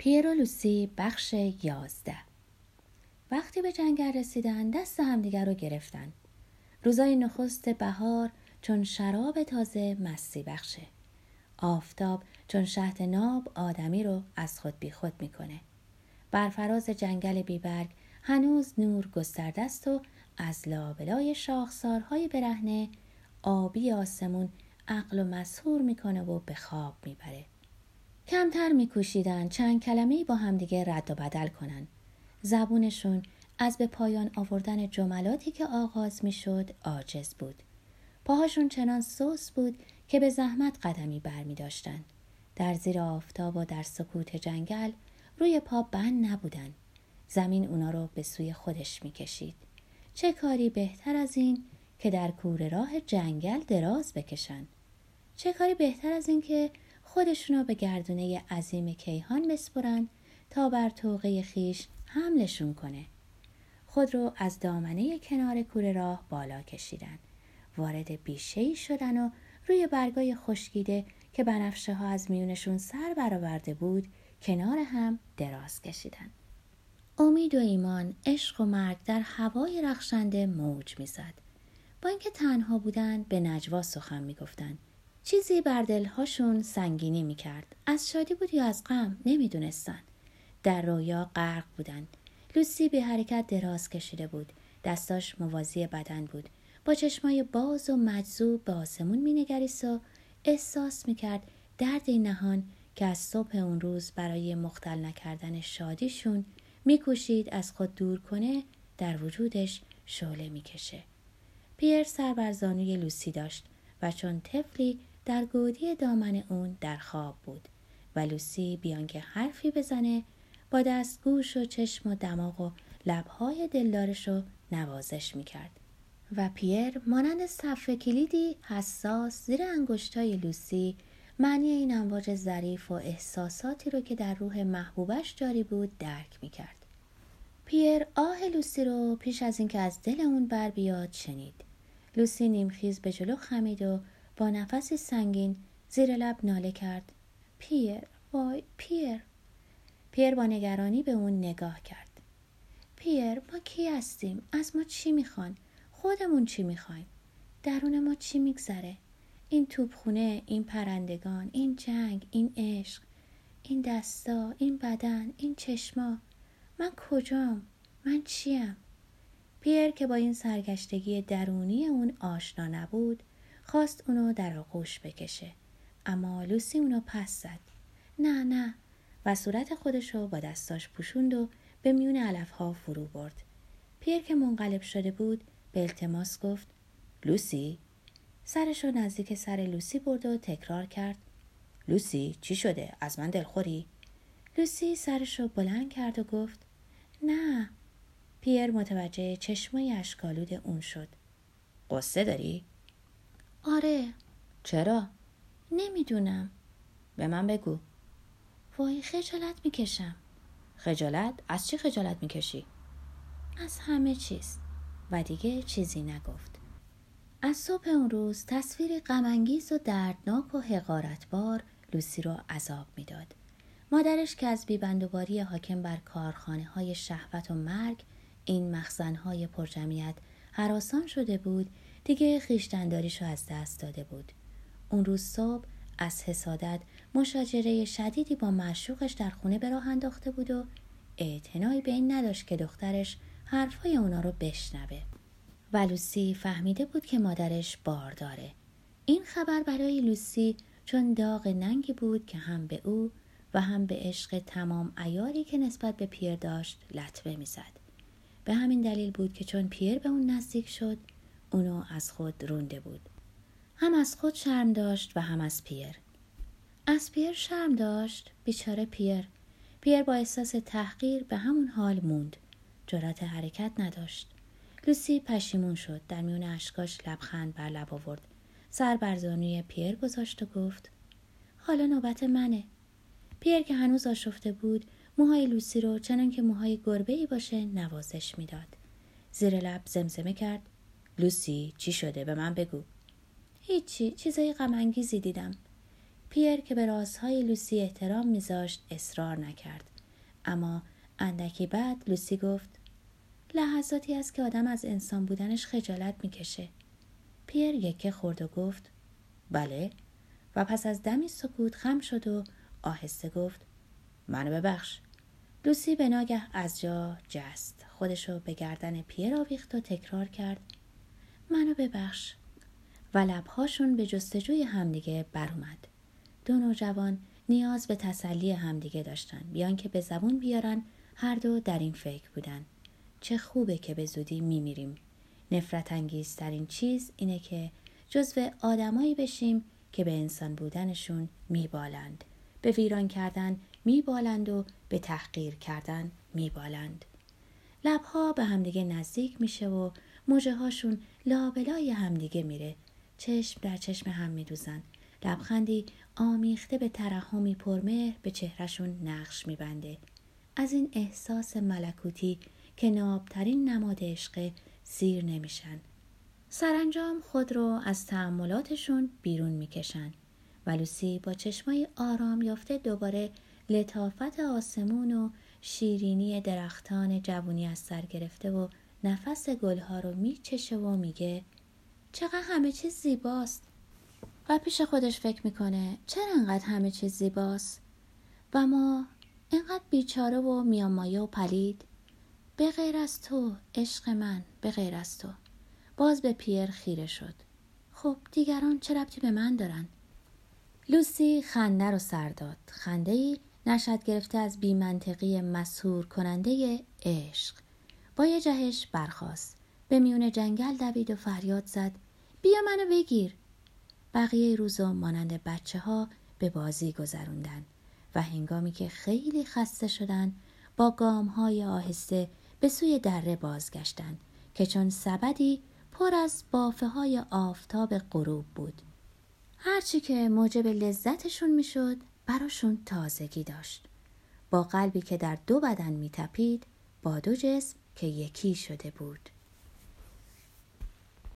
پیر و لوسی بخش یازده. وقتی به جنگل رسیدن دست همدیگر رو گرفتن. روزای نخست بهار چون شراب تازه مستی بخشه. آفتاب چون شهد ناب آدمی رو از خود بیخود می‌کنه. بر فراز جنگل بیبرگ هنوز نور گسترده است و از لابلای شاخسارهای برهنه آبی آسمون عقل و مسهور می‌کنه و به خواب می‌بره. کمتر میکوشیدن چند کلمه با همدیگه رد و بدل کنن زبونشون از به پایان آوردن جملاتی که آغاز می‌شد عاجز بود پاهاشون چنان سوس بود که به زحمت قدمی بر می داشتن. در زیر آفتاب و در سکوت جنگل روی پا بند نبودن. زمین اونا رو به سوی خودش می کشید. چه کاری بهتر از این که در کوره راه جنگل دراز بکشن؟ چه کاری بهتر از این که خودشونو به گردونه عظیم کیهان بسپرن تا بر توقه خیش حملشون کنه. خود رو از دامنه کنار کوره راه بالا کشیدن. وارد بیشه شدن و روی برگای خشکیده که بنفشه ها از میونشون سر برآورده بود کنار هم دراز کشیدن. امید و ایمان، عشق و مرگ در هوای رخشنده موج می‌زد. با اینکه تنها بودن به نجوا سخن می‌گفتند چیزی بر دلهاشون سنگینی می‌کرد. از شادی بود یا از غم؟ نمی‌دونستن. در رویا غرق بودن. لوسی به حرکت دراز کشیده بود. دستاش موازی بدن بود. با چشمای باز و مجذوب به آسمون مینگریست و احساس می‌کرد درد نهان که از صبح اون روز برای مختل نکردن شادیشون میکوشید از خود دور کنه در وجودش شعله می‌کشه. پیر سر بر زانوی لوسی داشت و چون طفلی در گودی دامن اون در خواب بود. و لوسی بیان که حرفی بزنه با دست گوش و چشم و دماغ و لبهای دلدارش رو نوازش می‌کرد. و پیر مانند صفحه کلیدی حساس زیر انگشتای لوسی معنی این امواج ظریف و احساساتی رو که در روح محبوبش جاری بود درک می‌کرد. پیر آه لوسی رو پیش از اینکه از دل اون بر بیاد شنید. لوسی نیمخیز به جلو خمید و با نفسی سنگین زیر لب ناله کرد. پیر وای پیر. پیر با نگرانی به اون نگاه کرد. پیر ما کی هستیم؟ از ما چی می‌خوان؟ خودمون چی می‌خوایم؟ درون ما چی میگذره؟ این توپخونه این پرندگان این جنگ این عشق این دستا این بدن این چشما. من کجام؟ من چیم؟ پیر که با این سرگشتگی درونی اون آشنا نبود خواست اونو در آغوش بکشه. اما لوسی اونو پس زد. نه نه. و صورت خودشو با دستاش پوشوند و به میون علفها فرو برد. پیر که منقلب شده بود به التماس گفت لوسی؟ سرش رو نزدیک سر لوسی برد و تکرار کرد لوسی چی شده؟ از من دلخوری؟ لوسی سرش رو بلند کرد و گفت نه. پیر متوجه چشمای اشکالود اون شد. قصه داری؟ آره. چرا؟ نمی‌دونم. به من بگو. وای خجالت می‌کشم. خجالت؟ از چی خجالت می‌کشی؟ از همه چیز. و دیگه چیزی نگفت. از صبح اون روز تصویر غمانگیز و دردناک و حقارتبار لوسی رو عذاب می‌داد. مادرش که از بیبندوباری حاکم بر کارخانه های شهوت و مرگ این مخزنهای پرجمعیت حراسان شده بود دیگه خیشتنداریش رو از دست داده بود. اون روز صبح از حسادت مشاجره شدیدی با معشوقش در خونه به راه انداخته بود و اعتنایی به این نداشت که دخترش حرفای اونا رو بشنوه. و لوسی فهمیده بود که مادرش بار داره. این خبر برای لوسی چون داغ ننگی بود که هم به او و هم به عشق تمام ایاری که نسبت به پیر داشت لطمه می‌زد. به همین دلیل بود که چون پیر به اون نزدیک شد اونو از خود رونده بود. هم از خود شرم داشت و هم از پیر. از پیر شرم داشت بیچاره پیر. پیر با احساس تحقیر به همون حال موند. جرأت حرکت نداشت. لوسی پشیمون شد در میون اشکاش لبخند بر لب آورد. سر بر زانوی پیر گذاشت و گفت حالا نوبت منه. پیر که هنوز آشفته بود موهای لوسی رو چنان که موهای گربه ای باشه نوازش می‌داد. زیر لب زمزمه کرد. لوسی چی شده؟ به من بگو. هیچی چیزای غم دیدم. پیر که به رازهای لوسی احترام میذاشت اصرار نکرد. اما اندکی بعد لوسی گفت لحظاتی است که آدم از انسان بودنش خجالت می‌کشه. پیر یکه خورد و گفت بله. و پس از دمی سکوت خم شد و آهسته گفت منو ببخش. لوسی به ناگه از جا جست. خودشو به گردن پیر آویخت و تکرار کرد. منو ببخش. و لبهاشون به جستجوی همدیگه برومد دو نوجوان نیاز به تسلی همدیگه داشتن بیان که به زبون بیارن هر دو در این فکر بودن. چه خوبه که به زودی میمیریم. نفرت انگیزترین چیز اینه که جزو آدمایی بشیم که به انسان بودنشون میبالند. به ویران کردن میبالند و به تحقیر کردن میبالند. لبها به همدیگه نزدیک میشه و موجه هاشون لابلای همدیگه میره. چشم در چشم هم میدوزن. لبخندی آمیخته به ترحمی پرمهر به چهرشون نقش میبنده. از این احساس ملکوتی که نابترین نماد عشق سیر نمیشن. سرانجام خود رو از تعملاتشون بیرون می‌کشن و لوسی با چشمای آرام یافته دوباره لطافت آسمون و شیرینی درختان جوونی از سر گرفته و نفس گلها رو میچشه و میگه چقدر همه چیز زیباست. و پیش خودش فکر می‌کنه چرا انقدر همه چیز زیباست؟ و ما اینقدر بیچاره و میامایه و پلید. به غیر از تو عشق من به غیر از تو. باز به پیر خیره شد. خب دیگران چه ربطی به من دارن؟ لوسی خنده رو سر داد. خنده ای نشد گرفته از بیمنطقی مسهور کننده عشق. یه جهش برخاست. به میون جنگل دوید و فریاد زد. بیا منو بگیر. بقیه روزا مانند بچه ها به بازی گذروندن و هنگامی که خیلی خسته شدن با گام های آهسته به سوی دره بازگشتن که چون سبدی پر از بافه های آفتاب غروب بود. هرچی که موجب لذتشون می‌شد براشون تازگی داشت. با قلبی که در دو بدن میتپید با دو جسم که یکی شده بود.